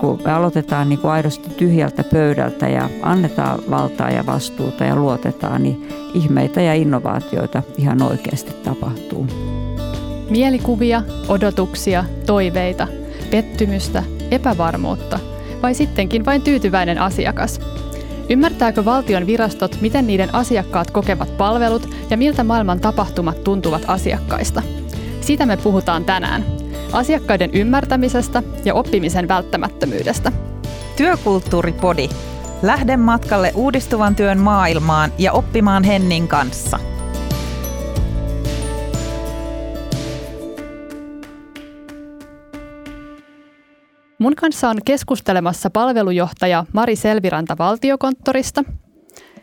kun me aloitetaan niin kuin aidosti tyhjältä pöydältä ja annetaan valtaa ja vastuuta ja luotetaan, niin ihmeitä ja innovaatioita ihan oikeasti tapahtuu. Mielikuvia, odotuksia, toiveita, pettymystä, epävarmuutta vai sittenkin vain tyytyväinen asiakas? Ymmärtääkö valtion virastot, miten niiden asiakkaat kokevat palvelut ja miltä maailman tapahtumat tuntuvat asiakkaista? Siitä me puhutaan tänään. Asiakkaiden ymmärtämisestä ja oppimisen välttämättömyydestä. Työkulttuuripodi. Lähde matkalle uudistuvan työn maailmaan ja oppimaan Hennin kanssa. Mun kanssa on keskustelemassa palvelujohtaja Mari Selviranta valtiokonttorista.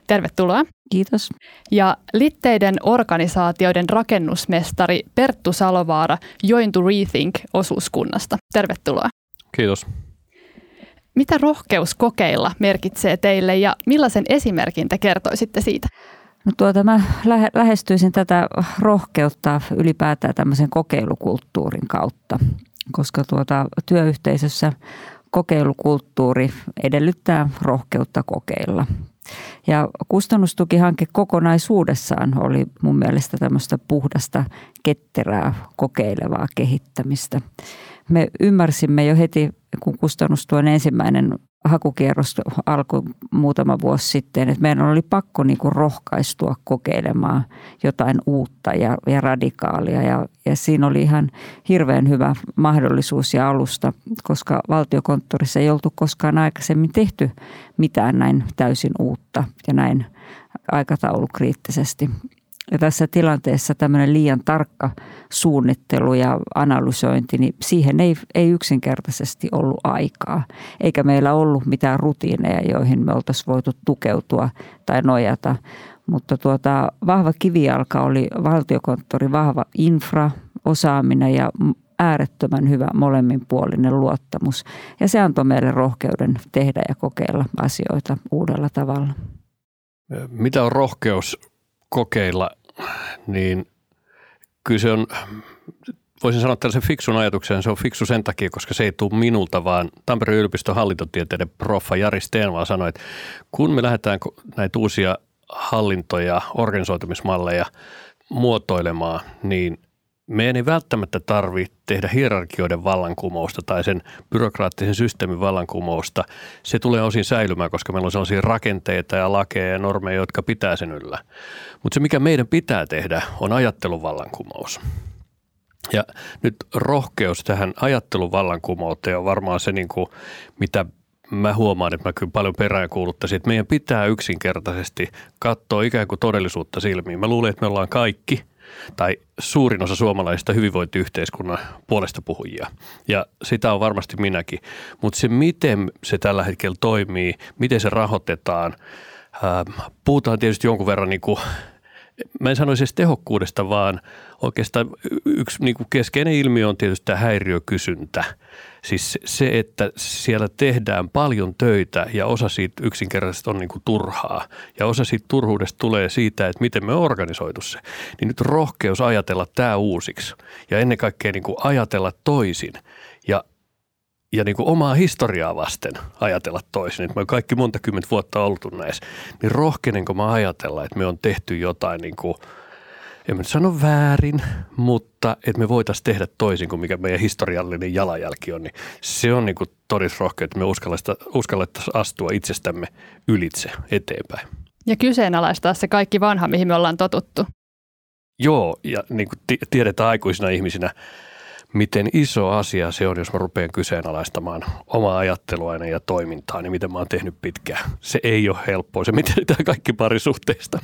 Tervetuloa. Kiitos. Ja Litteiden organisaatioiden rakennusmestari Perttu Salovaara Join to Rethink osuuskunnasta. Tervetuloa. Kiitos. Mitä rohkeus kokeilla merkitsee teille ja millaisen esimerkin te kertoisitte siitä? No tuota, mä lähe, lähestyisin tätä rohkeutta ylipäätään tämmöisen kokeilukulttuurin kautta, koska tuota, työyhteisössä kokeilukulttuuri edellyttää rohkeutta kokeilla. Ja kustannustukihanke kokonaisuudessaan oli mun mielestä tämmöistä puhdasta, ketterää, kokeilevaa kehittämistä. Me ymmärsimme jo heti, kun kustannustuen ensimmäinen hakukierros alkoi muutama vuosi sitten, että meidän oli pakko niin kuin rohkaistua kokeilemaan jotain uutta ja, ja radikaalia. Ja, ja siinä oli ihan hirveän hyvä mahdollisuus ja alusta, koska valtiokonttorissa ei oltu koskaan aikaisemmin tehty mitään näin täysin uutta ja näin aikataulukriittisesti. Ja tässä tilanteessa tämmöinen liian tarkka suunnittelu ja analysointi, niin siihen ei, ei yksinkertaisesti ollut aikaa. Eikä meillä ollut mitään rutiineja, joihin me oltaisiin voitu tukeutua tai nojata. Mutta tuota, vahva kivijalka oli valtiokonttori, vahva infra, osaaminen ja äärettömän hyvä molemminpuolinen luottamus. Ja se antoi meille rohkeuden tehdä ja kokeilla asioita uudella tavalla. Mitä on rohkeus kokeilla, niin kyllä se on, voisin sanoa tällaisen fiksun ajatuksen, se on fiksu sen takia, koska se ei tule minulta, vaan Tampereen yliopiston hallintotieteiden proffa Jari Steenvaa sanoi, että kun me lähdetään näitä uusia hallintoja, organisoitumismalleja muotoilemaan, niin meidän ei välttämättä tarvitse tehdä hierarkioiden vallankumousta tai sen byrokraattisen systeemin vallankumousta. Se tulee osin säilymään, koska meillä on sellaisia rakenteita ja lakeja ja normeja, jotka pitää sen yllä. Mutta se, mikä meidän pitää tehdä, on ajattelun vallankumous. Ja nyt rohkeus tähän ajattelun vallankumouteen on varmaan se, niin kuin, mitä mä huomaan, että mä kyllä paljon peräänkuuluttaisin, että meidän pitää yksinkertaisesti katsoa ikään kuin todellisuutta silmiin. Mä luulen, että me ollaan kaikki – tai suurin osa suomalaisista hyvinvointiyhteiskunnan puolesta puhujia. Ja sitä on varmasti minäkin. Mutta se, miten se tällä hetkellä toimii, miten se rahoitetaan, puhutaan tietysti jonkun verran niin kuin mä en sanoisi edes tehokkuudesta, vaan oikeastaan yksi niin kuin keskeinen ilmiö on tietysti tämä häiriökysyntä. Siis se, että siellä tehdään paljon töitä ja osa siitä yksinkertaisesti on niin kuin turhaa. Ja osa siitä turhuudesta tulee siitä, että miten me on organisoitu se. Niin nyt rohkeus ajatella tämä uusiksi ja ennen kaikkea niin kuin ajatella toisin. Ja niin kuin omaa historiaa vasten ajatella toisin, että me on kaikki monta kymmentä vuotta oltu näissä, niin rohkenenko mä ajatella, että me on tehty jotain niin kuin, en mä nyt sano väärin, mutta että me voitaisiin tehdä toisin kuin mikä meidän historiallinen jalanjälki on, niin se on niin kuin todis rohkea, että me uskallettaisiin astua itsestämme ylitse eteenpäin. Ja kyseenalaistaa se kaikki vanha, mihin me ollaan totuttu. Joo, ja niin kuin tiedetään aikuisina ihmisinä – miten iso asia se on, jos mä rupean kyseenalaistamaan omaa ajattelua ja toimintaa, niin miten mä oon tehnyt pitkään. Se ei ole helppoa, se miten tämä kaikki parisuhteista.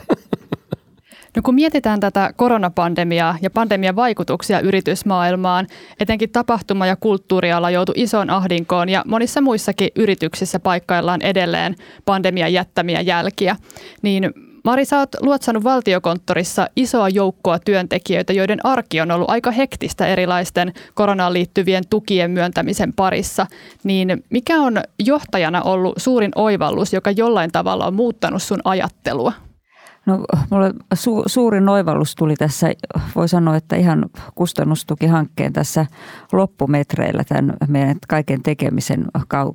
No kun mietitään tätä koronapandemiaa ja pandemian vaikutuksia yritysmaailmaan, etenkin tapahtuma- ja kulttuuriala joutui isoon ahdinkoon ja monissa muissakin yrityksissä paikkaillaan edelleen pandemian jättämiä jälkiä, niin Mari, sä oot luotsannut valtiokonttorissa isoa joukkoa työntekijöitä, joiden arki on ollut aika hektistä erilaisten koronaan liittyvien tukien myöntämisen parissa. Niin mikä on johtajana ollut suurin oivallus, joka jollain tavalla on muuttanut sun ajattelua? No mulle su, suuri noivallus tuli tässä, voi sanoa, että ihan kustannustukihankkeen tässä loppumetreillä tämän meidän kaiken tekemisen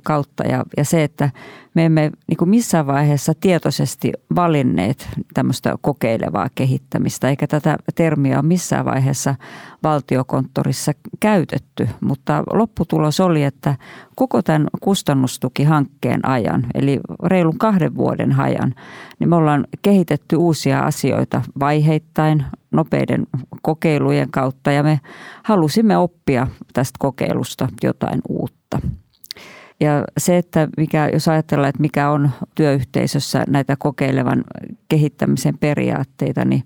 kautta. Ja, ja se, että me emme niin kuin missään vaiheessa tietoisesti valinneet tämmöistä kokeilevaa kehittämistä, eikä tätä termiä ole missään vaiheessa valtiokonttorissa käytetty. Mutta lopputulos oli, että koko tämän kustannustukihankkeen ajan, eli reilun kahden vuoden ajan, niin me ollaan kehitetty uusia asioita vaiheittain nopeiden kokeilujen kautta ja me halusimme oppia tästä kokeilusta jotain uutta. Ja se, että mikä, jos ajatellaan, että mikä on työyhteisössä näitä kokeilevan kehittämisen periaatteita, niin,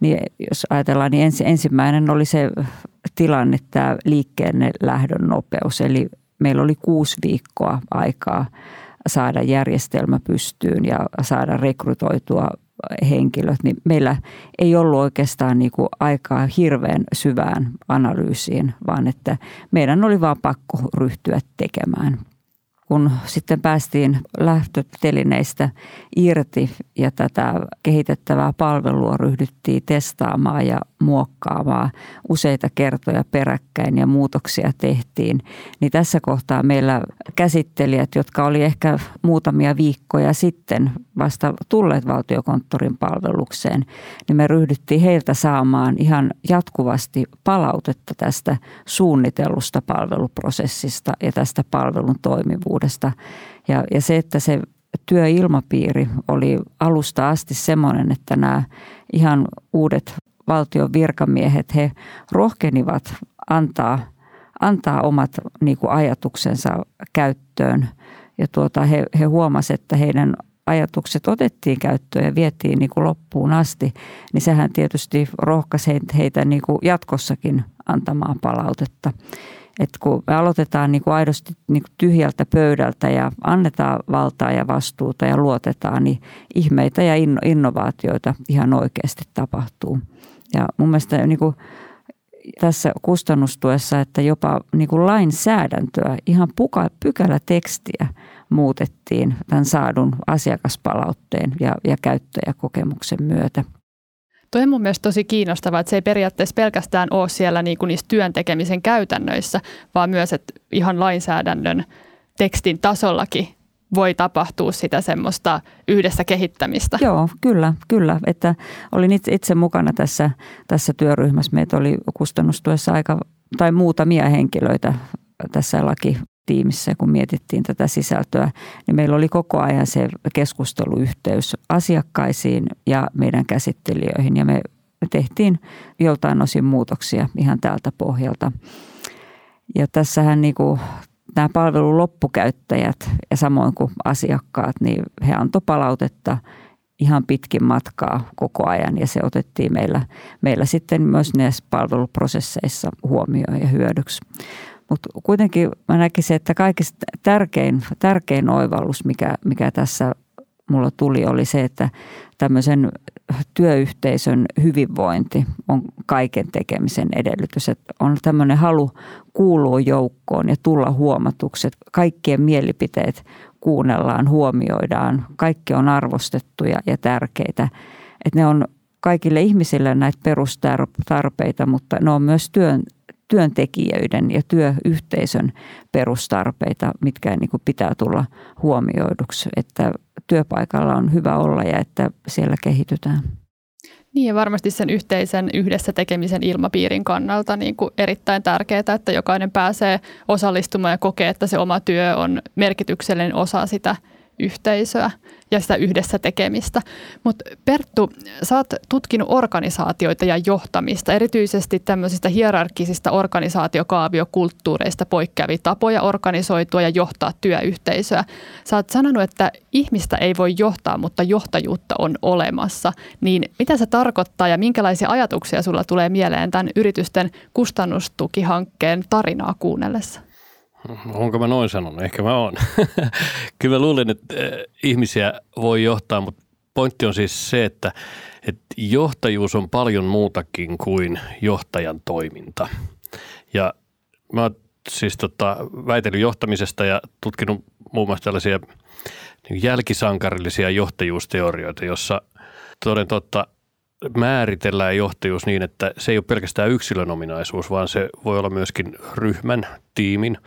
niin jos ajatellaan, niin ensi, ensimmäinen oli se tilanne, tämä liikkeenne lähdön nopeus. Eli meillä oli kuusi viikkoa aikaa saada järjestelmä pystyyn ja saada rekrytoitua henkilöt, niin meillä ei ollut oikeastaan niin kuin aikaa hirveän syvään analyysiin, vaan että meidän oli vaan pakko ryhtyä tekemään kun sitten päästiin lähtötelineistä irti ja tätä kehitettävää palvelua ryhdyttiin testaamaan ja muokkaamaan useita kertoja peräkkäin ja muutoksia tehtiin, niin tässä kohtaa meillä käsittelijät, jotka oli ehkä muutamia viikkoja sitten vasta tulleet valtiokonttorin palvelukseen, niin me ryhdyttiin heiltä saamaan ihan jatkuvasti palautetta tästä suunnitellusta palveluprosessista ja tästä palvelun toimivuudesta. Ja, ja se, että se työilmapiiri oli alusta asti semmoinen, että nämä ihan uudet valtion virkamiehet, he rohkenivat antaa, antaa omat niin kuin ajatuksensa käyttöön. Ja tuota, he, he huomasivat, että heidän ajatukset otettiin käyttöön ja vietiin niin kuin loppuun asti, niin sehän tietysti rohkaisi heitä niin kuin jatkossakin antamaan palautetta. Et kun me aloitetaan niin kuin aidosti niin kuin tyhjältä pöydältä ja annetaan valtaa ja vastuuta ja luotetaan, niin ihmeitä ja innovaatioita ihan oikeasti tapahtuu. Ja mun mielestä niin kuin tässä kustannustuessa, että jopa niin kuin lainsäädäntöä, ihan puka, pykälätekstiä muutettiin tämän saadun asiakaspalautteen ja, ja käyttäjäkokemuksen myötä. Toi on mun mielestä tosi kiinnostavaa, että se ei periaatteessa pelkästään ole siellä niin kuin niissä työntekemisen käytännöissä, vaan myös, että ihan lainsäädännön tekstin tasollakin voi tapahtua sitä semmoista yhdessä kehittämistä. Joo, kyllä, kyllä. Että olin itse mukana tässä, tässä työryhmässä. Meitä oli kustannustuessa aika, tai muutamia henkilöitä tässä lakitiimissä, kun mietittiin tätä sisältöä, niin meillä oli koko ajan se keskusteluyhteys asiakkaisiin ja meidän käsittelijöihin. Ja me tehtiin joltain osin muutoksia ihan tältä pohjalta. Ja tässähän niin kuin nämä palvelun loppukäyttäjät ja samoin kuin asiakkaat, niin he antoi palautetta ihan pitkin matkaa koko ajan ja se otettiin meillä, meillä sitten myös näissä palveluprosesseissa huomioon ja hyödyksi. Mutta kuitenkin mä näkisin, että kaikista tärkein, tärkein oivallus, mikä, mikä tässä mulla tuli, oli se, että tämmöisen työyhteisön hyvinvointi on kaiken tekemisen edellytys. Että on tämmöinen halu kuulua joukkoon ja tulla huomatuksi, että kaikkien mielipiteet kuunnellaan, huomioidaan, kaikki on arvostettuja ja tärkeitä. Että ne on kaikille ihmisille näitä perustarpeita, mutta ne on myös työn, työntekijöiden ja työyhteisön perustarpeita, mitkä niin kuin pitää tulla huomioiduksi, että työpaikalla on hyvä olla ja että siellä kehitytään. Niin ja varmasti sen yhteisen yhdessä tekemisen ilmapiirin kannalta niin kuin erittäin tärkeää, että jokainen pääsee osallistumaan ja kokee, että se oma työ on merkityksellinen osa sitä yhteisöä ja sitä yhdessä tekemistä. Mutta Perttu, sä oot tutkinut organisaatioita ja johtamista, erityisesti tämmöisistä hierarkkisista organisaatiokaaviokulttuureista poikkeavia tapoja organisoitua ja johtaa työyhteisöä. Sä oot sanonut, että ihmistä ei voi johtaa, mutta johtajuutta on olemassa. Niin mitä se tarkoittaa ja minkälaisia ajatuksia sulla tulee mieleen tämän yritysten kustannustukihankkeen tarinaa kuunnellessa? Onko mä noin sanonut? Ehkä mä oon. Kyllä mä luulen, että eh, ihmisiä voi johtaa, mutta pointti on siis se, että, että johtajuus on paljon muutakin kuin johtajan toiminta. Ja mä oon siis tota, väitellyt johtamisesta ja tutkinut muun muassa tällaisia niin jälkisankarillisia johtajuusteorioita, jossa toden totta määritellään johtajuus niin, että se ei ole pelkästään yksilön ominaisuus, vaan se voi olla myöskin ryhmän, tiimin,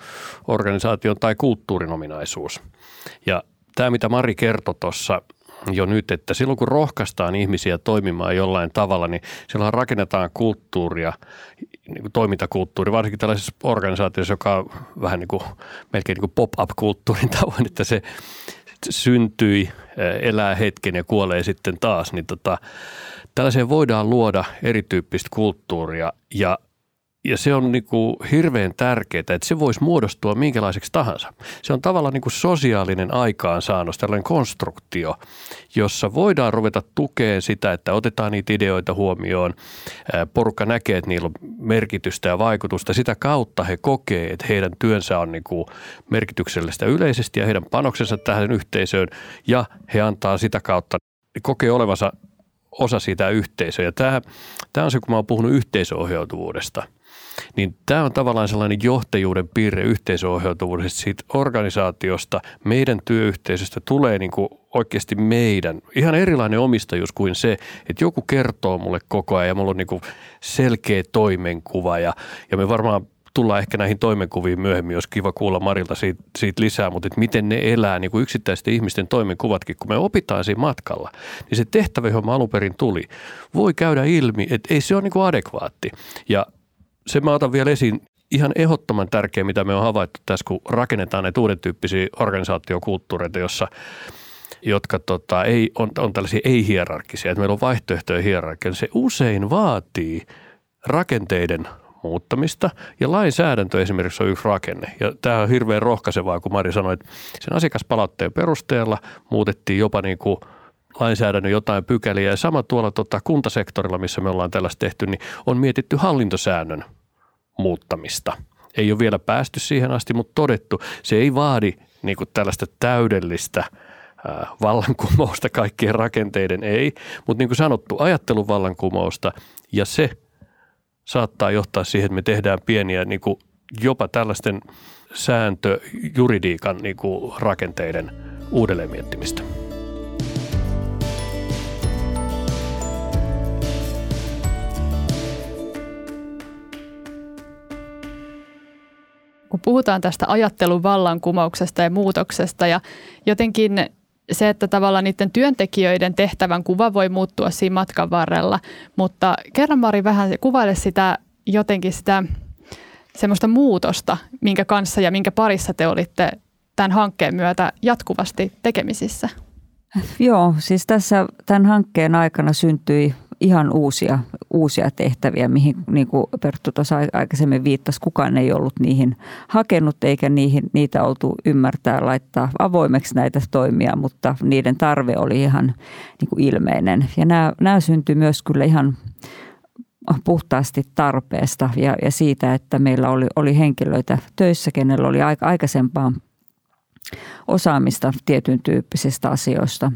organisaation tai kulttuurin ominaisuus. Ja tämä, mitä Mari kertoi tuossa jo nyt, että silloin kun rohkaistaan ihmisiä toimimaan jollain tavalla, niin silloin rakennetaan kulttuuria, niin toimintakulttuuri, varsinkin tällaisessa organisaatiossa, joka on vähän niin kuin, melkein niin kuin pop-up-kulttuurin tavoin, että se syntyi, elää hetken ja kuolee sitten taas, niin tota, tällaiseen voidaan luoda erityyppistä kulttuuria. Ja ja se on niin kuin hirveän tärkeää, että se voisi muodostua minkälaiseksi tahansa. Se on tavallaan niin kuin sosiaalinen aikaansaannos, tällainen konstruktio, jossa voidaan ruveta tukemaan sitä, että otetaan niitä ideoita huomioon. Porukka näkee, että niillä on merkitystä ja vaikutusta. Sitä kautta he kokee, että heidän työnsä on niin kuin merkityksellistä yleisesti ja heidän panoksensa tähän yhteisöön ja he antaa sitä kautta, kokee olevansa osa siitä yhteisöä. Ja tämä, tämä on se, kun mä oon puhunut yhteisöohjautuvuudesta – niin tämä on tavallaan sellainen johtajuuden piirre yhteisöohjautuvuudesta siitä organisaatiosta, meidän työyhteisöstä tulee niin kuin oikeasti meidän. Ihan erilainen omistajuus kuin se, että joku kertoo mulle koko ajan ja mulla on niin kuin selkeä toimenkuva ja, ja me varmaan tullaan ehkä näihin toimenkuviin myöhemmin, jos kiva kuulla Marilta siitä, siitä lisää, mutta että miten ne elää, niin kuin yksittäisten ihmisten toimenkuvatkin, kun me opitaan siinä matkalla, niin se tehtävä, johon alun perin tuli, voi käydä ilmi, että ei se ole niin kuin adekvaatti. Ja se mä otan vielä esiin ihan ehdottoman tärkeä, mitä me on havaittu tässä, kun rakennetaan näitä uuden tyyppisiä organisaatiokulttuureita, jossa jotka tota, ei, on, on tällaisia ei-hierarkkisia, että meillä on vaihtoehtoja hierarkia, se usein vaatii rakenteiden muuttamista ja lainsäädäntö esimerkiksi on yksi rakenne. Ja tämä on hirveän rohkaisevaa, kun Mari sanoi, että sen asiakaspalautteen perusteella muutettiin jopa niin kuin – lainsäädännön jotain pykäliä. Ja sama tuolla tota, kuntasektorilla, missä me ollaan tällaista tehty, niin on mietitty hallintosäännön muuttamista. Ei ole vielä päästy siihen asti, mutta todettu, se ei vaadi niin kuin tällaista täydellistä vallankumousta kaikkien rakenteiden, ei. Mutta niin kuin sanottu, ajattelun vallankumousta ja se saattaa johtaa siihen, että me tehdään pieniä niin kuin jopa tällaisten sääntöjuridiikan niin kuin rakenteiden uudelleen miettimistä. Kun puhutaan tästä ajattelun vallankumouksesta ja muutoksesta ja jotenkin se, että tavallaan niiden työntekijöiden tehtävän kuva voi muuttua siinä matkan varrella, mutta kerran Mari vähän kuvaile sitä jotenkin sitä semmoista muutosta, minkä kanssa ja minkä parissa te olitte tämän hankkeen myötä jatkuvasti tekemisissä. Joo, siis tässä tämän hankkeen aikana syntyi ihan uusia, uusia tehtäviä, mihin niin kuin Perttu tuossa aikaisemmin viittasi, kukaan ei ollut niihin hakenut eikä niihin, niitä oltu ymmärtää laittaa avoimeksi näitä toimia, mutta niiden tarve oli ihan niin kuin ilmeinen. Ja nämä, nämä syntyi myös kyllä ihan puhtaasti tarpeesta ja, ja siitä, että meillä oli, oli henkilöitä töissä, kenellä oli aika, aikaisempaa osaamista tietyn tyyppisistä asioista.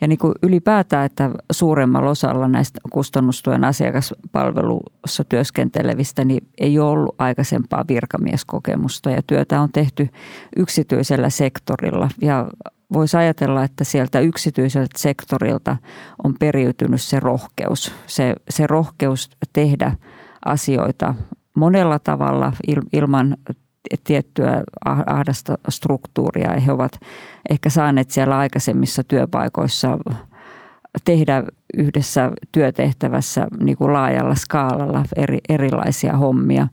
Ja niin kuin ylipäätään, että suuremmalla osalla näistä kustannustuen asiakaspalvelussa työskentelevistä niin ei ole ollut aikaisempaa virkamieskokemusta ja työtä on tehty yksityisellä sektorilla. Ja voisi ajatella, että sieltä yksityiseltä sektorilta on periytynyt se rohkeus, se, se rohkeus tehdä asioita monella tavalla ilman tiettyä ah-, ahdasta struktuuria. He ovat ehkä saaneet siellä aikaisemmissa työpaikoissa tehdä yhdessä työtehtävässä niin kuin laajalla skaalalla eri, erilaisia hommia.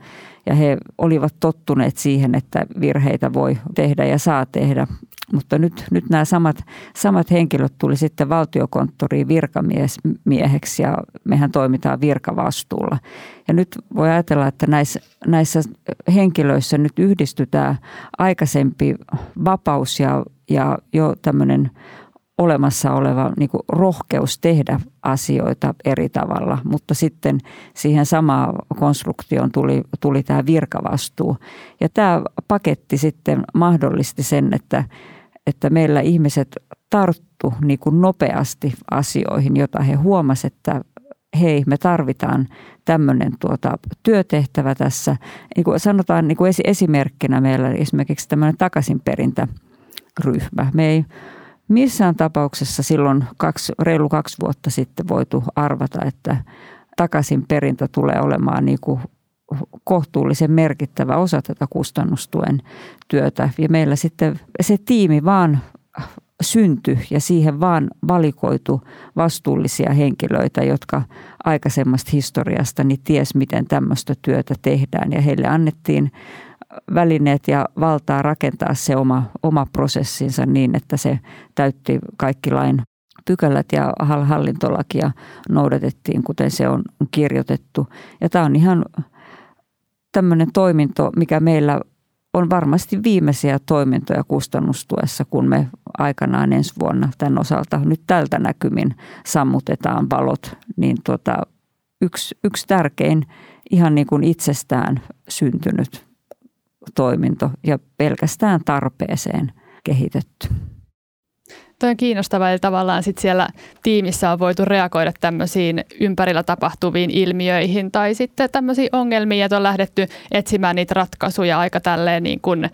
Ja he olivat tottuneet siihen, että virheitä voi tehdä ja saa tehdä mutta nyt, nyt nämä samat, samat henkilöt tuli sitten valtiokonttoriin virkamieheksi ja mehän toimitaan virkavastuulla. Ja nyt voi ajatella, että näissä, näissä henkilöissä nyt yhdistytään aikaisempi vapaus ja, ja jo tämmöinen olemassa oleva niin kuin rohkeus tehdä asioita eri tavalla, mutta sitten siihen samaan konstruktioon tuli, tuli tämä virkavastuu. Ja tämä paketti sitten mahdollisti sen, että että meillä ihmiset tarttu niin kuin nopeasti asioihin, jota he huomasivat, että hei, me tarvitaan tämmöinen tuota, työtehtävä tässä. Niin kuin sanotaan niin kuin esimerkkinä meillä esimerkiksi tämmöinen takaisinperintäryhmä. Me ei, missään tapauksessa silloin kaksi, reilu kaksi vuotta sitten voitu arvata, että takaisin perintö tulee olemaan niin kuin kohtuullisen merkittävä osa tätä kustannustuen työtä. Ja meillä sitten se tiimi vaan syntyi ja siihen vaan valikoitu vastuullisia henkilöitä, jotka aikaisemmasta historiasta niin ties, miten tämmöistä työtä tehdään. Ja heille annettiin välineet ja valtaa rakentaa se oma, oma prosessinsa niin, että se täytti kaikki lain pykälät ja hallintolakia noudatettiin, kuten se on kirjoitettu. Ja tämä on ihan tämmöinen toiminto, mikä meillä on varmasti viimeisiä toimintoja kustannustuessa, kun me aikanaan ensi vuonna tämän osalta nyt tältä näkymin sammutetaan valot, niin tota, yksi, yksi tärkein ihan niin kuin itsestään syntynyt toiminto ja pelkästään tarpeeseen kehitetty. Tuo on kiinnostavaa, eli tavallaan sit siellä tiimissä on voitu reagoida tämmöisiin ympärillä tapahtuviin ilmiöihin tai sitten tämmöisiin ongelmiin, että on lähdetty etsimään niitä ratkaisuja aika tälleen niin kuin, ö,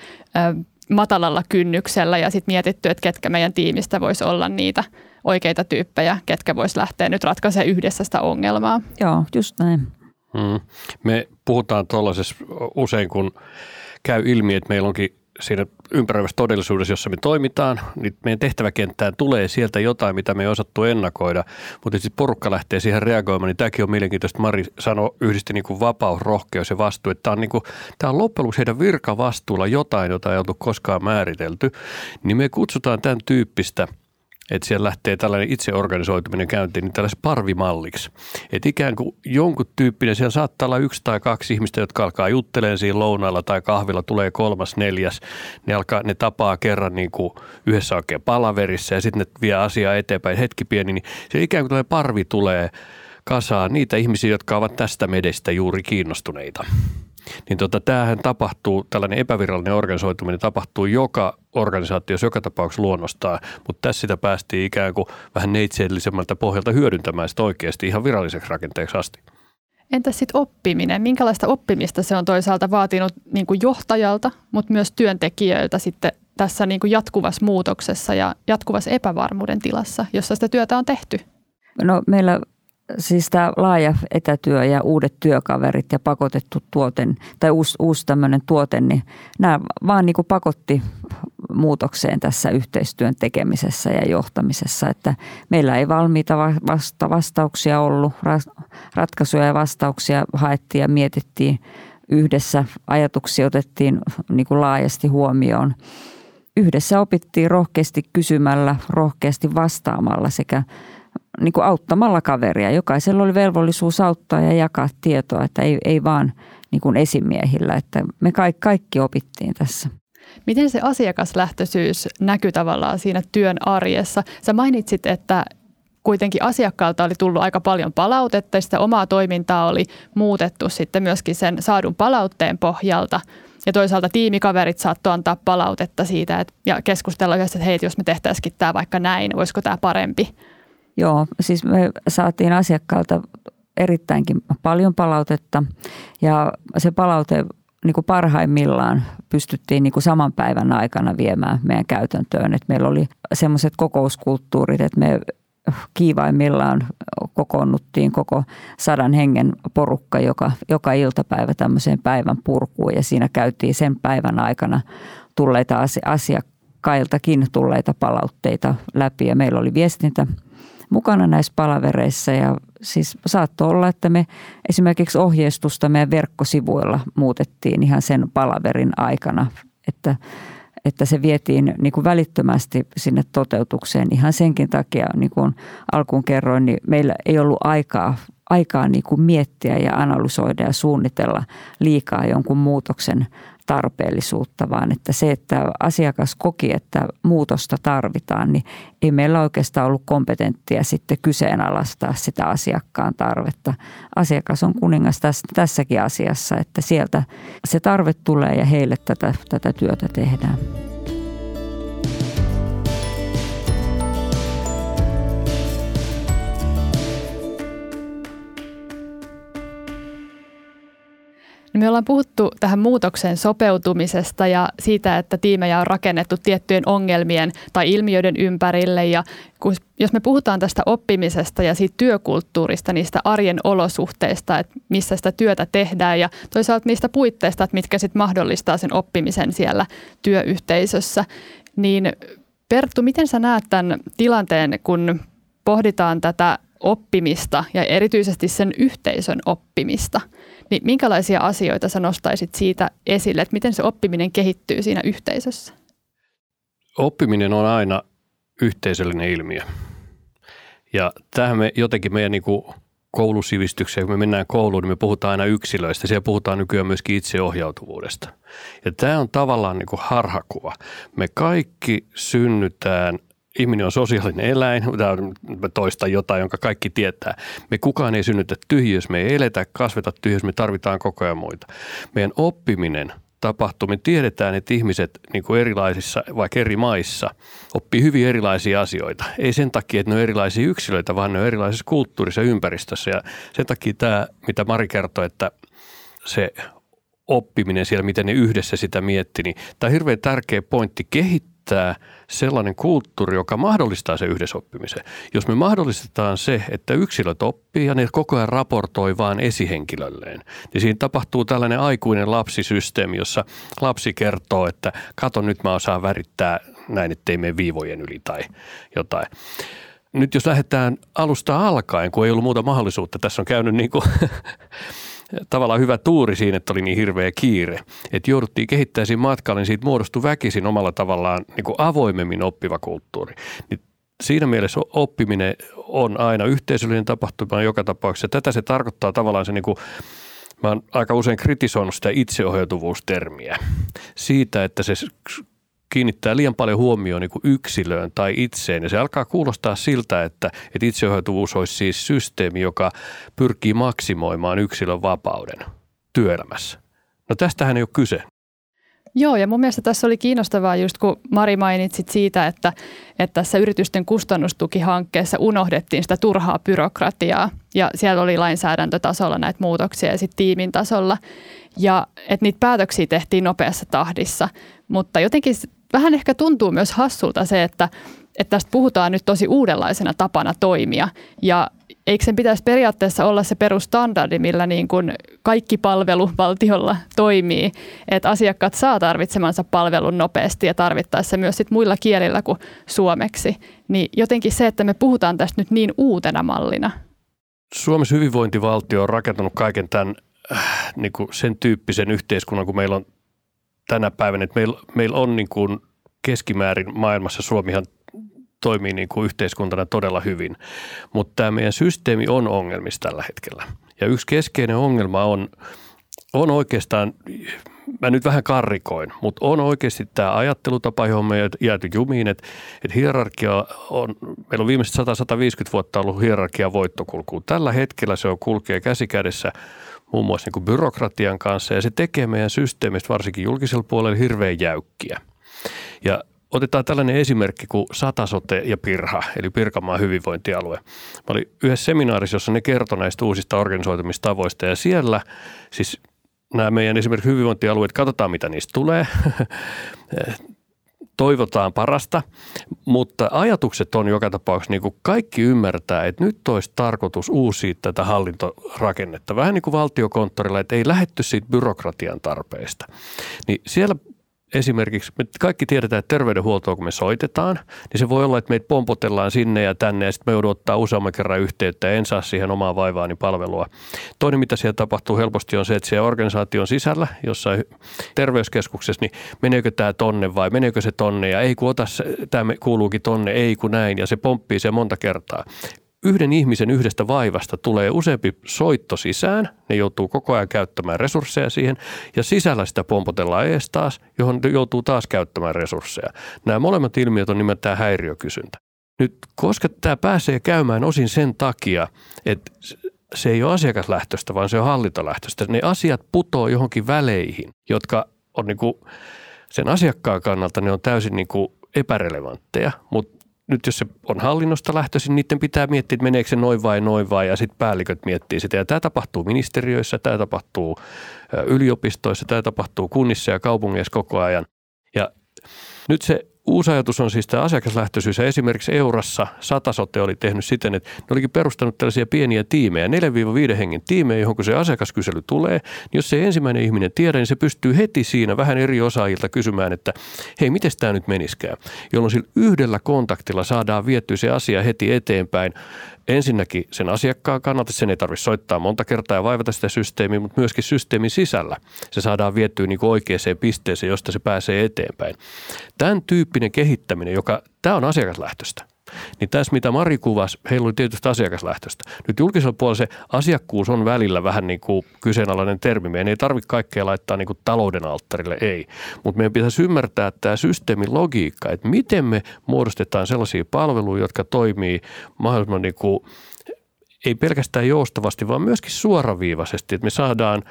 matalalla kynnyksellä ja sitten mietitty, että ketkä meidän tiimistä voisi olla niitä oikeita tyyppejä, ketkä voisi lähteä nyt ratkaisemaan yhdessä sitä ongelmaa. Joo, just näin. Hmm. Me puhutaan tuollaisessa usein, kun käy ilmi, että meillä onkin siinä ympäröivässä todellisuudessa, jossa me toimitaan, niin meidän tehtäväkenttään tulee sieltä jotain, mitä me ei osattu ennakoida, mutta sitten porukka lähtee siihen reagoimaan, niin tämäkin on mielenkiintoista. Mari sanoi yhdisti niin kuin vapaus, rohkeus ja vastuu, että tämä on, niin kuin, tämä on loppujen lopuksi heidän virkavastuulla jotain, jota ei oltu koskaan määritelty, niin me kutsutaan tämän tyyppistä – että siellä lähtee tällainen itseorganisoituminen käyntiin niin tällaisen parvimalliksi. Että ikään kuin jonkun tyyppinen, siellä saattaa olla yksi tai kaksi ihmistä, jotka alkaa juttelemaan siinä lounaalla tai kahvilla, tulee kolmas, neljäs. Ne, alkaa, ne tapaa kerran niin kuin yhdessä oikein palaverissa ja sitten ne vie asiaa eteenpäin. Hetki pieni, niin se ikään kuin parvi tulee kasaan niitä ihmisiä, jotka ovat tästä medestä juuri kiinnostuneita niin tota, tämähän tapahtuu, tällainen epävirallinen organisoituminen tapahtuu joka organisaatiossa joka tapauksessa luonnostaan, mutta tässä sitä päästiin ikään kuin vähän neitseellisemmältä pohjalta hyödyntämään sitä oikeasti ihan viralliseksi rakenteeksi asti. Entä sitten oppiminen? Minkälaista oppimista se on toisaalta vaatinut niin kuin johtajalta, mutta myös työntekijöiltä sitten tässä niin kuin jatkuvassa muutoksessa ja jatkuvassa epävarmuuden tilassa, jossa sitä työtä on tehty? No meillä siis tämä laaja etätyö ja uudet työkaverit ja pakotettu tuoten tai uusi, uusi tämmöinen tuote, niin nämä vaan niin kuin pakotti muutokseen tässä yhteistyön tekemisessä ja johtamisessa, että meillä ei valmiita vasta vastauksia ollut, ratkaisuja ja vastauksia haettiin ja mietittiin yhdessä, ajatuksia otettiin niin kuin laajasti huomioon. Yhdessä opittiin rohkeasti kysymällä, rohkeasti vastaamalla sekä niin kuin auttamalla kaveria. Jokaisella oli velvollisuus auttaa ja jakaa tietoa, että ei, ei vaan niin kuin esimiehillä. Että me kaikki, kaikki opittiin tässä. Miten se asiakaslähtöisyys näkyy tavallaan siinä työn arjessa? Sä mainitsit, että kuitenkin asiakkaalta oli tullut aika paljon palautetta ja sitä omaa toimintaa oli muutettu sitten myöskin sen saadun palautteen pohjalta. Ja toisaalta tiimikaverit saattoi antaa palautetta siitä että, ja keskustella yhdessä, että hei, jos me tehtäisikin tämä vaikka näin, voisiko tämä parempi Joo, siis me saatiin asiakkaalta erittäinkin paljon palautetta ja se palaute niin kuin parhaimmillaan pystyttiin niin kuin saman päivän aikana viemään meidän käytäntöön. Et meillä oli semmoiset kokouskulttuurit, että me kiivaimmillaan kokoonnuttiin koko sadan hengen porukka joka, joka iltapäivä tämmöiseen päivän purkuun ja siinä käytiin sen päivän aikana tulleita asiakkailtakin tulleita palautteita läpi ja meillä oli viestintä mukana näissä palavereissa. Ja siis saattoi olla, että me esimerkiksi ohjeistusta meidän verkkosivuilla muutettiin ihan sen palaverin aikana, että, että se vietiin niin kuin välittömästi sinne toteutukseen. Ihan senkin takia, niin kuin alkuun kerroin, niin meillä ei ollut aikaa aikaa niin kuin miettiä ja analysoida ja suunnitella liikaa jonkun muutoksen tarpeellisuutta, vaan että se, että asiakas koki, että muutosta tarvitaan, niin ei meillä oikeastaan ollut kompetenttia sitten kyseenalaistaa sitä asiakkaan tarvetta. Asiakas on kuningas tässäkin asiassa, että sieltä se tarve tulee ja heille tätä, tätä työtä tehdään. Me ollaan puhuttu tähän muutokseen sopeutumisesta ja siitä, että tiimejä on rakennettu tiettyjen ongelmien tai ilmiöiden ympärille. Ja jos me puhutaan tästä oppimisesta ja siitä työkulttuurista, niistä arjen olosuhteista, että missä sitä työtä tehdään ja toisaalta niistä puitteista, että mitkä sitten mahdollistaa sen oppimisen siellä työyhteisössä, niin Perttu, miten sä näet tämän tilanteen, kun pohditaan tätä oppimista ja erityisesti sen yhteisön oppimista, niin minkälaisia asioita sä nostaisit siitä esille, että miten se oppiminen kehittyy siinä yhteisössä? Oppiminen on aina yhteisöllinen ilmiö. Ja tähän me jotenkin meidän niin kuin koulusivistykseen, kun me mennään kouluun, niin me puhutaan aina yksilöistä. Siellä puhutaan nykyään myöskin itseohjautuvuudesta. Ja tämä on tavallaan niin kuin harhakuva. Me kaikki synnytään ihminen on sosiaalinen eläin, mä toistan jotain, jonka kaikki tietää. Me kukaan ei synnytä tyhjössä, me ei eletä, kasveta tyhjössä, me tarvitaan koko ajan muita. Meidän oppiminen tapahtuu. Me tiedetään, että ihmiset niin kuin erilaisissa, vaikka eri maissa, oppii hyvin erilaisia asioita. Ei sen takia, että ne on erilaisia yksilöitä, vaan ne on erilaisessa kulttuurissa ja ympäristössä. Ja sen takia tämä, mitä Mari kertoi, että se oppiminen siellä, miten ne yhdessä sitä mietti, niin tämä on hirveän tärkeä pointti kehittää kehittää sellainen kulttuuri, joka mahdollistaa se yhdessä oppimisen. Jos me mahdollistetaan se, että yksilöt oppii ja ne koko ajan raportoi vaan esihenkilölleen, niin siinä tapahtuu tällainen aikuinen lapsisysteemi, jossa lapsi kertoo, että kato nyt mä osaan värittää näin, ettei mene viivojen yli tai jotain nyt jos lähdetään alusta alkaen, kun ei ollut muuta mahdollisuutta, tässä on käynyt niin kuin tavallaan hyvä tuuri siinä, että oli niin hirveä kiire. Että jouduttiin kehittämään siinä matkalla, niin siitä muodostui väkisin omalla tavallaan niin kuin avoimemmin oppiva kulttuuri. Niin siinä mielessä oppiminen on aina yhteisöllinen tapahtuma joka tapauksessa. Tätä se tarkoittaa tavallaan se niin kuin Mä oon aika usein kritisoinut sitä itseohjautuvuustermiä siitä, että se kiinnittää liian paljon huomioon niin yksilöön tai itseen. Ja se alkaa kuulostaa siltä, että, että itseohjautuvuus olisi siis systeemi, joka pyrkii maksimoimaan yksilön vapauden työelämässä. No tästähän ei ole kyse. Joo, ja mun mielestä tässä oli kiinnostavaa just kun Mari mainitsit siitä, että, että tässä yritysten kustannustukihankkeessa unohdettiin sitä turhaa byrokratiaa ja siellä oli lainsäädäntötasolla näitä muutoksia ja sitten tiimin tasolla ja että niitä päätöksiä tehtiin nopeassa tahdissa, mutta jotenkin vähän ehkä tuntuu myös hassulta se, että, että tästä puhutaan nyt tosi uudenlaisena tapana toimia. Ja eikö sen pitäisi periaatteessa olla se perustandardi, millä niin kuin kaikki palvelu valtiolla toimii, että asiakkaat saa tarvitsemansa palvelun nopeasti ja tarvittaessa myös sit muilla kielillä kuin suomeksi. Niin jotenkin se, että me puhutaan tästä nyt niin uutena mallina. Suomessa hyvinvointivaltio on rakentanut kaiken tämän äh, niin kuin sen tyyppisen yhteiskunnan, kun meillä on tänä päivänä, että meillä, meillä on niin kuin keskimäärin maailmassa Suomihan toimii niin kuin yhteiskuntana todella hyvin, mutta tämä meidän systeemi on ongelmissa tällä hetkellä. Ja yksi keskeinen ongelma on, on oikeastaan, mä nyt vähän karrikoin, mutta on oikeasti tämä ajattelutapa, johon me jääty jumiin, että, että hierarkia on, meillä on viimeiset 100-150 vuotta ollut hierarkia voittokulkuun. Tällä hetkellä se on kulkee käsi kädessä muun muassa niin kuin byrokratian kanssa ja se tekee meidän systeemistä varsinkin julkisella puolella hirveän jäykkiä. Ja otetaan tällainen esimerkki kuin Satasote ja Pirha, eli Pirkanmaan hyvinvointialue. Mä olin yhdessä seminaarissa, jossa ne kertoi näistä uusista organisoitumistavoista ja siellä siis nämä meidän esimerkiksi hyvinvointialueet, katsotaan mitä niistä tulee. toivotaan parasta, mutta ajatukset on joka tapauksessa, niin kuin kaikki ymmärtää, että nyt olisi tarkoitus uusia tätä hallintorakennetta. Vähän niin kuin valtiokonttorilla, että ei lähetty siitä byrokratian tarpeesta. Niin siellä esimerkiksi, me kaikki tiedetään, että terveydenhuoltoa kun me soitetaan, niin se voi olla, että meitä pompotellaan sinne ja tänne ja sitten me joudun ottaa useamman kerran yhteyttä. En saa siihen omaa vaivaani palvelua. Toinen, mitä siellä tapahtuu helposti on se, että siellä organisaation sisällä, jossain terveyskeskuksessa, niin meneekö tämä tonne vai meneekö se tonne? Ja ei kun ota, tämä kuuluukin tonne, ei kun näin. Ja se pomppii se monta kertaa yhden ihmisen yhdestä vaivasta tulee useampi soitto sisään, ne joutuu koko ajan käyttämään resursseja siihen, ja sisällä sitä pompotellaan ees taas, johon joutuu taas käyttämään resursseja. Nämä molemmat ilmiöt on nimeltään häiriökysyntä. Nyt koska tämä pääsee käymään osin sen takia, että se ei ole asiakaslähtöistä, vaan se on hallintolähtöistä. Ne asiat putoo johonkin väleihin, jotka on niin kuin sen asiakkaan kannalta ne on täysin niin kuin epärelevantteja, mutta nyt jos se on hallinnosta lähtöisin, niiden pitää miettiä, että meneekö se noin vai noin vai, ja sitten päälliköt miettii sitä. Ja tämä tapahtuu ministeriöissä, tämä tapahtuu yliopistoissa, tämä tapahtuu kunnissa ja kaupungeissa koko ajan. Ja nyt se uusi ajatus on siis tämä asiakaslähtöisyys. Esimerkiksi Eurassa Satasote oli tehnyt siten, että ne olikin perustanut tällaisia pieniä tiimejä, 4-5 hengen tiimejä, johon kun se asiakaskysely tulee, niin jos se ensimmäinen ihminen tiedä, niin se pystyy heti siinä vähän eri osaajilta kysymään, että hei, miten tämä nyt meniskään? Jolloin sillä yhdellä kontaktilla saadaan viettyä se asia heti eteenpäin ensinnäkin sen asiakkaan kannalta, sen ei tarvitse soittaa monta kertaa ja vaivata sitä systeemiä, mutta myöskin systeemin sisällä se saadaan viettyä niin oikeaan pisteeseen, josta se pääsee eteenpäin. Tämän tyyppinen kehittäminen, joka tämä on asiakaslähtöistä, niin tässä mitä Mari kuvasi, heillä oli tietysti asiakaslähtöistä. Nyt julkisella puolella se asiakkuus on välillä vähän niin kuin kyseenalainen termi. Meidän ei tarvitse kaikkea laittaa niin kuin talouden alttarille, ei. Mutta meidän pitäisi ymmärtää tämä systeemin logiikka, että miten me muodostetaan sellaisia palveluja, jotka toimii mahdollisimman niin kuin, ei pelkästään joustavasti, vaan myöskin suoraviivaisesti, että me saadaan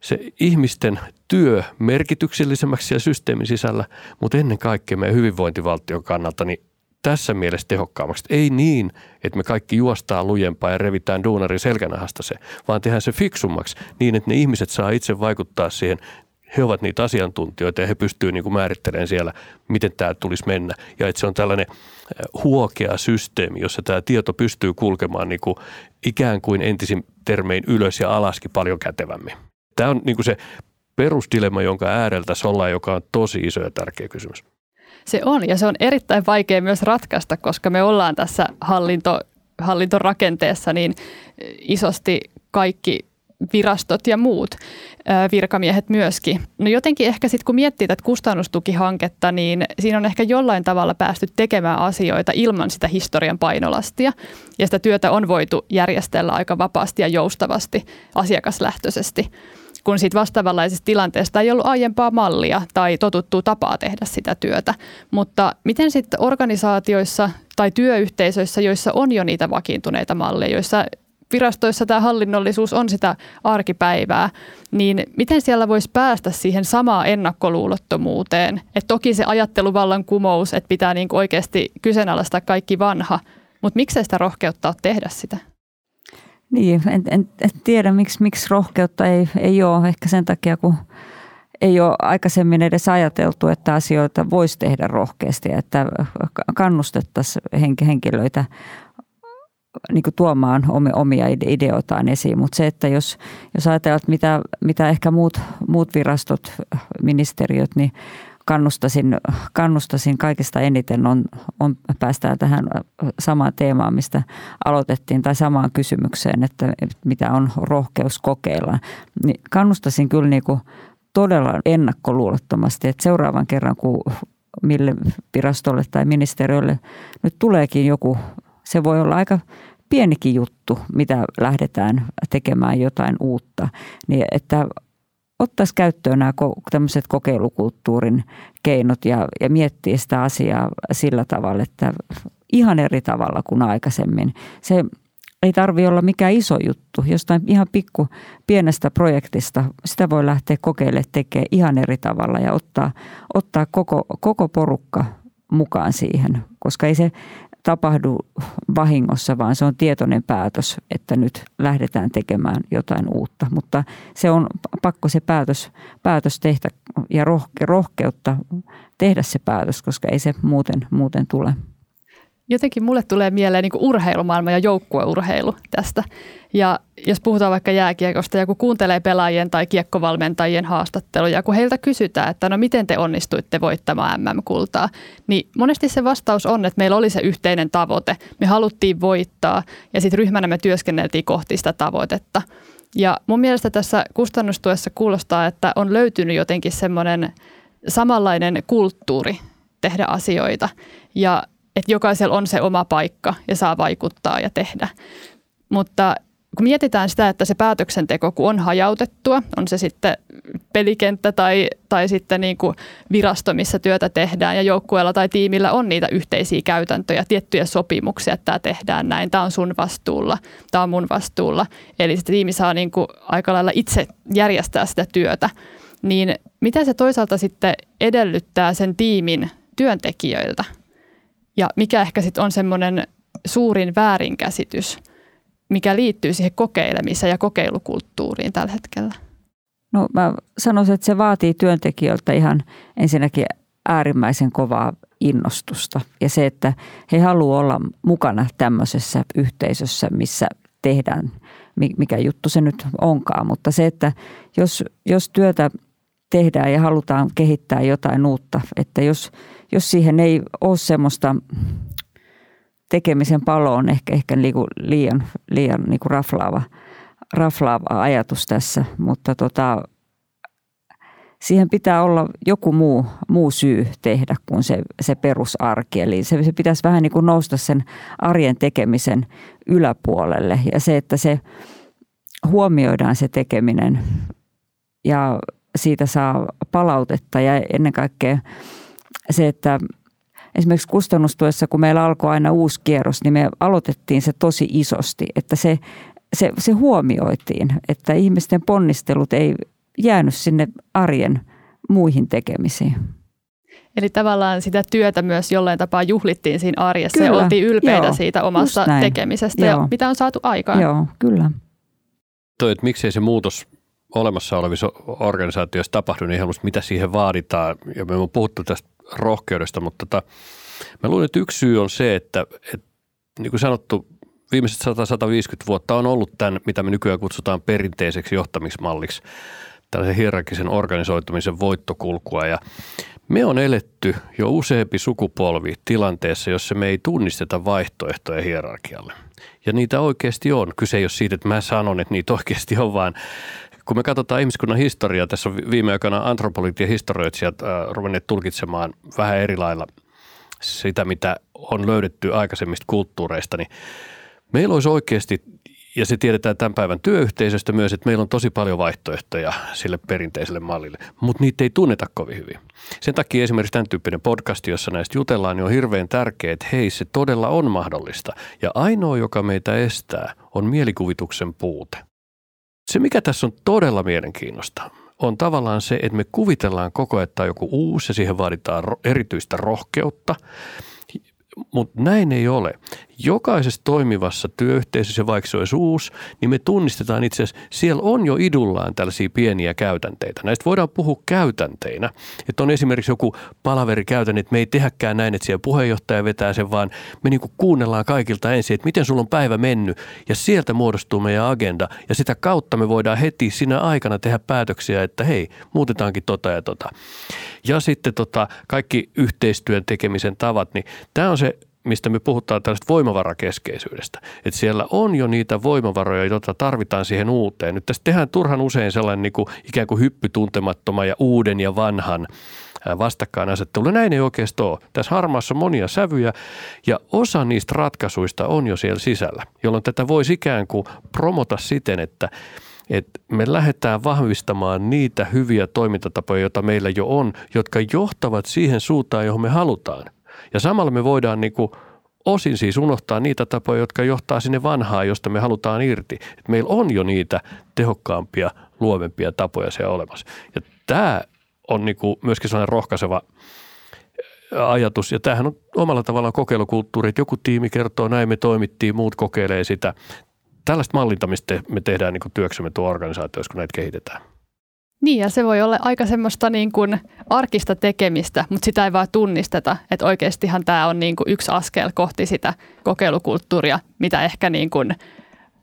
se ihmisten työ merkityksellisemmäksi ja systeemin sisällä, mutta ennen kaikkea meidän hyvinvointivaltion kannalta niin tässä mielessä tehokkaammaksi. Ei niin, että me kaikki juostaan lujempaa ja revitään duunarin selkänahasta se, vaan tehdään se fiksummaksi niin, että ne ihmiset saa itse vaikuttaa siihen he ovat niitä asiantuntijoita ja he pystyvät niin määrittelemään siellä, miten tämä tulisi mennä. Ja että se on tällainen äh, huokea systeemi, jossa tämä tieto pystyy kulkemaan niin kuin ikään kuin entisin termein ylös ja alaskin paljon kätevämmin. Tämä on niin kuin se perusdilemma, jonka ääreltä ollaan, joka on tosi iso ja tärkeä kysymys. Se on, ja se on erittäin vaikea myös ratkaista, koska me ollaan tässä hallinto, hallintorakenteessa niin isosti kaikki virastot ja muut virkamiehet myöskin. No jotenkin ehkä sitten kun miettii tätä kustannustukihanketta, niin siinä on ehkä jollain tavalla päästy tekemään asioita ilman sitä historian painolastia. Ja sitä työtä on voitu järjestellä aika vapaasti ja joustavasti, asiakaslähtöisesti kun siitä vastaavanlaisesta tilanteesta ei ollut aiempaa mallia tai totuttua tapaa tehdä sitä työtä. Mutta miten sitten organisaatioissa tai työyhteisöissä, joissa on jo niitä vakiintuneita malleja, joissa virastoissa tämä hallinnollisuus on sitä arkipäivää, niin miten siellä voisi päästä siihen samaan ennakkoluulottomuuteen? Et toki se ajatteluvallan kumous, että pitää niin oikeasti kyseenalaistaa kaikki vanha, mutta miksei sitä rohkeutta tehdä sitä? Niin, en, en, en tiedä miksi, miksi rohkeutta ei, ei ole. Ehkä sen takia, kun ei ole aikaisemmin edes ajateltu, että asioita voisi tehdä rohkeasti, että kannustettaisiin henkilöitä niin kuin tuomaan omia ideoitaan esiin. Mutta se, että jos, jos ajatellaan, mitä, mitä ehkä muut, muut virastot, ministeriöt, niin kannustasin, kannustasin kaikista eniten on, on, päästään tähän samaan teemaan, mistä aloitettiin, tai samaan kysymykseen, että mitä on rohkeus kokeilla. Niin kannustasin kyllä niin kuin todella ennakkoluulottomasti, että seuraavan kerran, kun mille virastolle tai ministeriölle nyt tuleekin joku, se voi olla aika pienikin juttu, mitä lähdetään tekemään jotain uutta, niin että ottaisi käyttöön nämä tämmöiset kokeilukulttuurin keinot ja, ja miettiä sitä asiaa sillä tavalla, että ihan eri tavalla kuin aikaisemmin. Se ei tarvi olla mikään iso juttu. Jostain ihan pikku pienestä projektista sitä voi lähteä kokeilemaan tekemään ihan eri tavalla ja ottaa, ottaa koko, koko porukka mukaan siihen, koska ei se tapahdu vahingossa, vaan se on tietoinen päätös, että nyt lähdetään tekemään jotain uutta. Mutta se on pakko se päätös, päätös tehdä ja rohkeutta tehdä se päätös, koska ei se muuten, muuten tule. Jotenkin mulle tulee mieleen niin urheilumaailma ja joukkueurheilu tästä. Ja jos puhutaan vaikka jääkiekosta ja kun kuuntelee pelaajien tai kiekkovalmentajien haastatteluja, kun heiltä kysytään, että no miten te onnistuitte voittamaan MM-kultaa, niin monesti se vastaus on, että meillä oli se yhteinen tavoite. Me haluttiin voittaa ja sitten ryhmänä me työskenneltiin kohti sitä tavoitetta. Ja mun mielestä tässä kustannustuessa kuulostaa, että on löytynyt jotenkin semmoinen samanlainen kulttuuri tehdä asioita. Ja että jokaisella on se oma paikka ja saa vaikuttaa ja tehdä. Mutta kun mietitään sitä, että se päätöksenteko, kun on hajautettua, on se sitten pelikenttä tai, tai sitten niin kuin virasto, missä työtä tehdään ja joukkueella tai tiimillä on niitä yhteisiä käytäntöjä, tiettyjä sopimuksia, että tämä tehdään näin, tämä on sun vastuulla, tämä on mun vastuulla. Eli se tiimi saa niin kuin aika lailla itse järjestää sitä työtä. Niin mitä se toisaalta sitten edellyttää sen tiimin työntekijöiltä? Ja mikä ehkä sitten on semmoinen suurin väärinkäsitys, mikä liittyy siihen kokeilemiseen ja kokeilukulttuuriin tällä hetkellä? No mä sanoisin, että se vaatii työntekijöiltä ihan ensinnäkin äärimmäisen kovaa innostusta ja se, että he haluavat olla mukana tämmöisessä yhteisössä, missä tehdään, mikä juttu se nyt onkaan. Mutta se, että jos, jos työtä tehdään ja halutaan kehittää jotain uutta, että jos, jos siihen ei ole semmoista tekemisen palo on ehkä, ehkä niinku liian, liian niinku raflaava, raflaava ajatus tässä, mutta tota, siihen pitää olla joku muu, muu syy tehdä kuin se, se perusarki. Eli se, se pitäisi vähän niin kuin nousta sen arjen tekemisen yläpuolelle ja se, että se huomioidaan se tekeminen ja siitä saa palautetta ja ennen kaikkea se, että esimerkiksi kustannustuessa, kun meillä alkoi aina uusi kierros, niin me aloitettiin se tosi isosti, että se, se, se huomioitiin, että ihmisten ponnistelut ei jäänyt sinne arjen muihin tekemisiin. Eli tavallaan sitä työtä myös jollain tapaa juhlittiin siinä arjessa kyllä, ja oltiin ylpeitä joo, siitä omasta tekemisestä joo. ja mitä on saatu aikaan. Joo, kyllä. Toi, että miksei se muutos olemassa olevissa organisaatioissa tapahdu, niin ihan mitä siihen vaaditaan. Ja me on puhuttu tästä rohkeudesta, mutta tota, mä luulen, että yksi syy on se, että, että niin kuin sanottu, viimeiset 100-150 vuotta on ollut tämän, mitä me nykyään kutsutaan perinteiseksi johtamismalliksi, tällaisen hierarkisen organisoitumisen voittokulkua. Ja me on eletty jo useampi sukupolvi tilanteessa, jossa me ei tunnisteta vaihtoehtoja hierarkialle. Ja niitä oikeasti on. Kyse ei ole siitä, että mä sanon, että niitä oikeasti on, vaan kun me katsotaan ihmiskunnan historiaa, tässä on viime aikoina antropologiat ja historioitsijat äh, ruvenneet tulkitsemaan vähän eri lailla sitä, mitä on löydetty aikaisemmista kulttuureista, niin meillä olisi oikeasti, ja se tiedetään tämän päivän työyhteisöstä myös, että meillä on tosi paljon vaihtoehtoja sille perinteiselle mallille, mutta niitä ei tunneta kovin hyvin. Sen takia esimerkiksi tämän tyyppinen podcast, jossa näistä jutellaan, niin on hirveän tärkeää, että hei, se todella on mahdollista. Ja ainoa, joka meitä estää, on mielikuvituksen puute. Se, mikä tässä on todella mielenkiinnosta, on tavallaan se, että me kuvitellaan koko ajan, että on joku uusi ja siihen vaaditaan erityistä rohkeutta – mutta näin ei ole. Jokaisessa toimivassa työyhteisössä, vaikka se olisi uusi, niin me tunnistetaan itse asiassa, siellä on jo idullaan tällaisia pieniä käytänteitä. Näistä voidaan puhua käytänteinä. Että on esimerkiksi joku palaverikäytänne, että me ei tehäkään näin, että siellä puheenjohtaja vetää sen, vaan me niinku kuunnellaan kaikilta ensin, että miten sulla on päivä mennyt. Ja sieltä muodostuu meidän agenda. Ja sitä kautta me voidaan heti siinä aikana tehdä päätöksiä, että hei, muutetaankin tota ja tota. Ja sitten tota, kaikki yhteistyön tekemisen tavat, niin tämä on se mistä me puhutaan tällaista voimavarakeskeisyydestä. Että siellä on jo niitä voimavaroja, joita tarvitaan siihen uuteen. Nyt tässä tehdään turhan usein sellainen niin kuin ikään kuin hyppytuntemattoman ja uuden ja vanhan vastakkainasettelu. Näin ei oikeasti ole. Tässä harmaassa on monia sävyjä ja osa niistä ratkaisuista on jo siellä sisällä, jolloin tätä voisi ikään kuin promota siten, että että me lähdetään vahvistamaan niitä hyviä toimintatapoja, joita meillä jo on, jotka johtavat siihen suuntaan, johon me halutaan – ja samalla me voidaan niin kuin osin siis unohtaa niitä tapoja, jotka johtaa sinne vanhaan, josta me halutaan irti. Et meillä on jo niitä tehokkaampia, luovempia tapoja siellä olemassa. Ja tämä on niin kuin myöskin sellainen rohkaiseva ajatus. Ja tämähän on omalla tavallaan kokeilukulttuuri, että joku tiimi kertoo näin me toimittiin, muut kokeilee sitä. Tällaista mallintamista me tehdään niin työksemme tuo organisaatioissa, kun näitä kehitetään. Niin ja se voi olla aika semmoista niin kuin arkista tekemistä, mutta sitä ei vaan tunnisteta, että oikeastihan tämä on niin kuin yksi askel kohti sitä kokeilukulttuuria, mitä ehkä niin kuin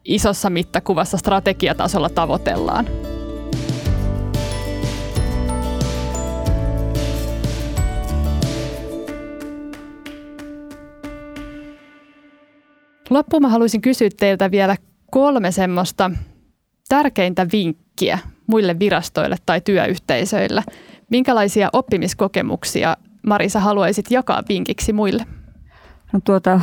isossa mittakuvassa strategiatasolla tavoitellaan. Loppuun mä haluaisin kysyä teiltä vielä kolme semmoista tärkeintä vinkkiä muille virastoille tai työyhteisöille. Minkälaisia oppimiskokemuksia Marisa haluaisit jakaa vinkiksi muille? No tuota,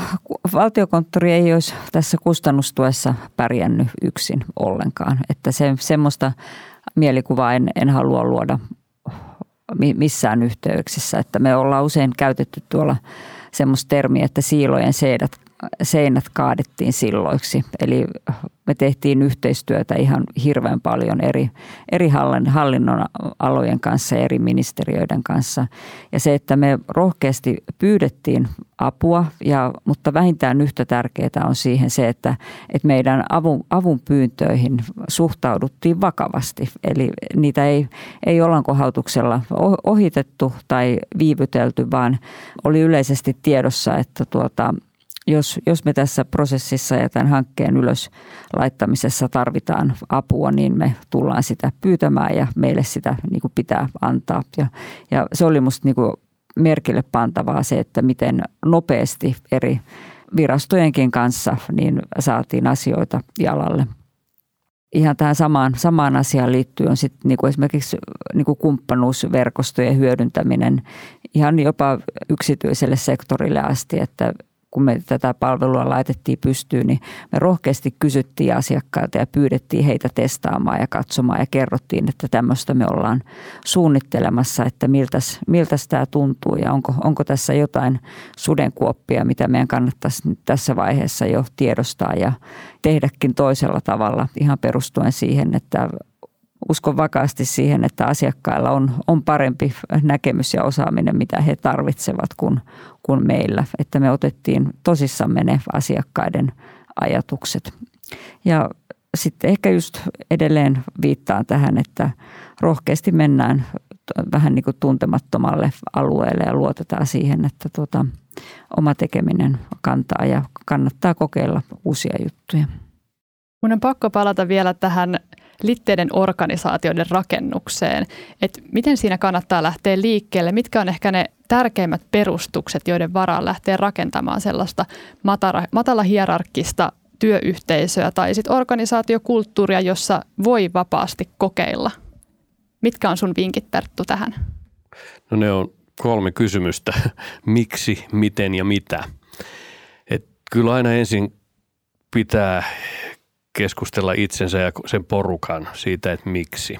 valtiokonttori ei olisi tässä kustannustuessa pärjännyt yksin ollenkaan. Että se, semmoista mielikuvaa en, en halua luoda missään yhteyksissä. Että me ollaan usein käytetty tuolla semmoista termiä, että siilojen seinät, seinät kaadettiin silloiksi. Eli me tehtiin yhteistyötä ihan hirveän paljon eri, eri hallinnon alojen kanssa, eri ministeriöiden kanssa. Ja se, että me rohkeasti pyydettiin apua, ja, mutta vähintään yhtä tärkeää on siihen se, että, että meidän avun, avun pyyntöihin suhtauduttiin vakavasti. Eli niitä ei, ei Olankohautuksella ohitettu tai viivytelty, vaan oli yleisesti tiedossa, että tuota, jos, jos me tässä prosessissa ja tämän hankkeen ylös laittamisessa tarvitaan apua, niin me tullaan sitä pyytämään ja meille sitä niin kuin pitää antaa. Ja, ja se oli musta niin kuin merkille pantavaa se, että miten nopeasti eri virastojenkin kanssa niin saatiin asioita jalalle. Ihan tähän samaan, samaan asiaan liittyen on sitten niin kuin esimerkiksi niin kuin kumppanuusverkostojen hyödyntäminen ihan jopa yksityiselle sektorille asti, että kun me tätä palvelua laitettiin pystyyn, niin me rohkeasti kysyttiin asiakkailta ja pyydettiin heitä testaamaan ja katsomaan ja kerrottiin, että tämmöistä me ollaan suunnittelemassa, että miltäs, miltäs tämä tuntuu ja onko, onko tässä jotain sudenkuoppia, mitä meidän kannattaisi tässä vaiheessa jo tiedostaa ja tehdäkin toisella tavalla ihan perustuen siihen, että uskon vakaasti siihen, että asiakkailla on, on parempi näkemys ja osaaminen, mitä he tarvitsevat kuin, kuin meillä. Että me otettiin tosissamme ne asiakkaiden ajatukset. Ja sitten ehkä just edelleen viittaan tähän, että rohkeasti mennään vähän niin kuin tuntemattomalle alueelle ja luotetaan siihen, että tuota, oma tekeminen kantaa ja kannattaa kokeilla uusia juttuja. Mun on pakko palata vielä tähän litteiden organisaatioiden rakennukseen. että miten siinä kannattaa lähteä liikkeelle? Mitkä on ehkä ne tärkeimmät perustukset, joiden varaan lähtee rakentamaan sellaista matala, matala hierarkkista työyhteisöä tai sitten organisaatiokulttuuria, jossa voi vapaasti kokeilla? Mitkä on sun vinkit Perttu tähän? No ne on kolme kysymystä. Miksi, miten ja mitä. Et kyllä aina ensin pitää keskustella itsensä ja sen porukan siitä, että miksi.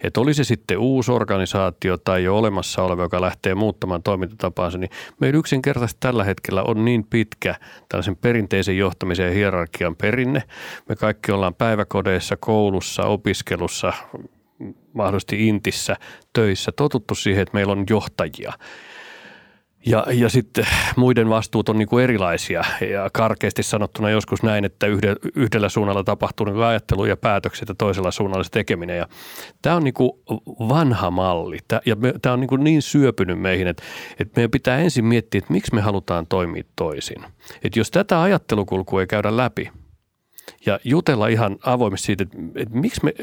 Että oli se sitten uusi organisaatio tai jo olemassa oleva, joka lähtee muuttamaan toimintatapaansa, niin meillä yksinkertaisesti tällä hetkellä on niin pitkä tällaisen perinteisen johtamisen ja hierarkian perinne. Me kaikki ollaan päiväkodeissa, koulussa, opiskelussa, mahdollisesti intissä, töissä totuttu siihen, että meillä on johtajia – ja, ja sitten muiden vastuut on niin kuin erilaisia ja karkeasti sanottuna joskus näin, että yhdellä suunnalla tapahtuu niin ajattelu ja päätökset ja toisella suunnalla se tekeminen. Ja tämä on niin kuin vanha malli ja tämä on niin, kuin niin syöpynyt meihin, että, että meidän pitää ensin miettiä, että miksi me halutaan toimia toisin. Että jos tätä ajattelukulkua ei käydä läpi ja jutella ihan avoimesti siitä, että, että miksi me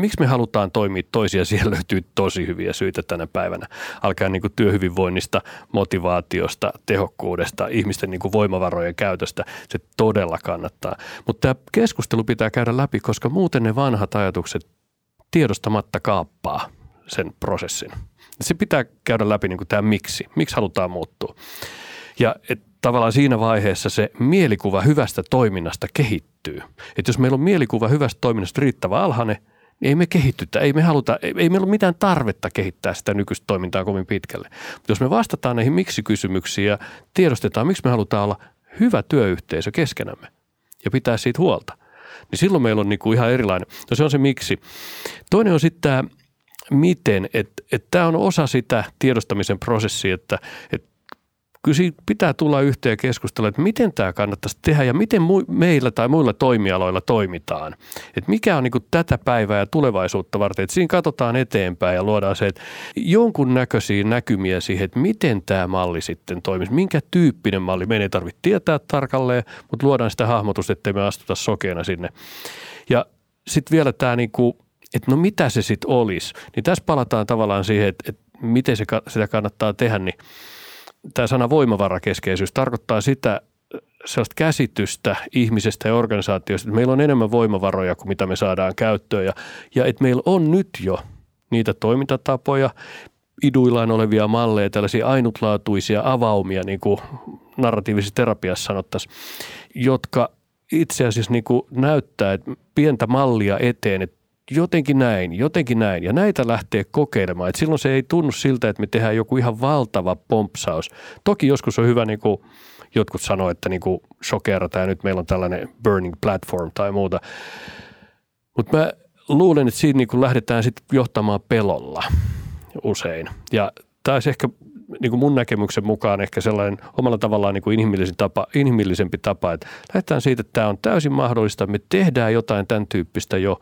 miksi me halutaan toimia toisia, siellä löytyy tosi hyviä syitä tänä päivänä. Alkaa niin kuin työhyvinvoinnista, motivaatiosta, tehokkuudesta, ihmisten niin kuin voimavarojen käytöstä. Se todella kannattaa. Mutta tämä keskustelu pitää käydä läpi, koska muuten ne vanhat ajatukset tiedostamatta kaappaa sen prosessin. Se pitää käydä läpi niin kuin tämä miksi. Miksi halutaan muuttua. Ja et, tavallaan siinä vaiheessa se mielikuva hyvästä toiminnasta kehittyy. Et jos meillä on mielikuva hyvästä toiminnasta riittävä alhainen, ei me kehitytä, ei me haluta, ei, ei meillä ole mitään tarvetta kehittää sitä nykyistä toimintaa kovin pitkälle. Mutta jos me vastataan näihin miksi-kysymyksiin ja tiedostetaan, miksi me halutaan olla hyvä työyhteisö keskenämme ja pitää siitä huolta, niin silloin meillä on niinku ihan erilainen. No se on se miksi. Toinen on sitten tämä miten, että et tämä on osa sitä tiedostamisen prosessia, että et kyllä siitä pitää tulla yhteen keskustella, että miten tämä kannattaisi tehdä ja miten meillä tai muilla toimialoilla toimitaan. Että mikä on niin tätä päivää ja tulevaisuutta varten. Että siinä katsotaan eteenpäin ja luodaan se, että jonkun näköisiä näkymiä siihen, että miten tämä malli sitten toimisi. Minkä tyyppinen malli. Meidän ei tarvitse tietää tarkalleen, mutta luodaan sitä hahmotusta, ettei me astuta sokeena sinne. Ja sitten vielä tämä niin kuin, että no mitä se sitten olisi. Niin tässä palataan tavallaan siihen, että, että miten se, sitä kannattaa tehdä, niin – tämä sana voimavarakeskeisyys tarkoittaa sitä sellaista käsitystä ihmisestä ja organisaatiosta, että meillä on enemmän voimavaroja kuin mitä me saadaan käyttöön. Ja, ja että meillä on nyt jo niitä toimintatapoja, iduillaan olevia malleja, tällaisia ainutlaatuisia avaumia, niin kuin narratiivisessa terapiassa sanottaisiin, jotka itse asiassa niin kuin näyttää että pientä mallia eteen, että jotenkin näin, jotenkin näin. Ja näitä lähtee kokeilemaan. Et silloin se ei tunnu siltä, että me tehdään joku ihan valtava pompsaus. Toki joskus on hyvä niin kuin jotkut sanoo, että niin kuin ja nyt meillä on tällainen burning platform tai muuta. Mutta mä luulen, että siinä niin lähdetään sitten johtamaan pelolla usein. Ja tämä olisi ehkä niin kuin mun näkemyksen mukaan ehkä sellainen omalla tavallaan niin kuin inhimillisen tapa, inhimillisempi tapa, että lähdetään siitä, että tämä on täysin mahdollista, me tehdään jotain tämän tyyppistä jo,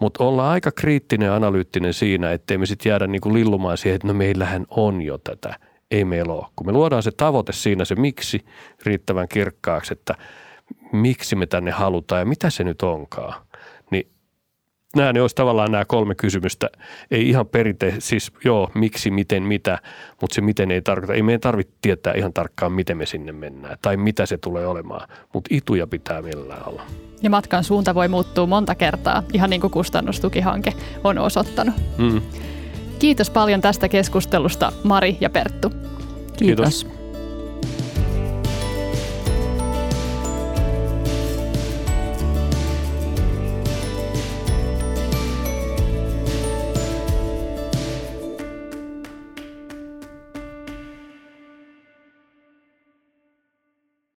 mutta ollaan aika kriittinen ja analyyttinen siinä, ettei me sitten jäädä niin kuin lillumaan siihen, että no meillähän on jo tätä. Ei meillä ole. Kun me luodaan se tavoite siinä, se miksi riittävän kirkkaaksi, että miksi me tänne halutaan ja mitä se nyt onkaan, nämä ne olisi tavallaan nämä kolme kysymystä. Ei ihan perinte, siis joo, miksi, miten, mitä, mutta se miten ei tarkoita. Ei meidän tarvitse tietää ihan tarkkaan, miten me sinne mennään tai mitä se tulee olemaan, mutta ituja pitää millään olla. Ja matkan suunta voi muuttua monta kertaa, ihan niin kuin kustannustukihanke on osoittanut. Mm. Kiitos paljon tästä keskustelusta Mari ja Perttu. Kiitos. Kiitos.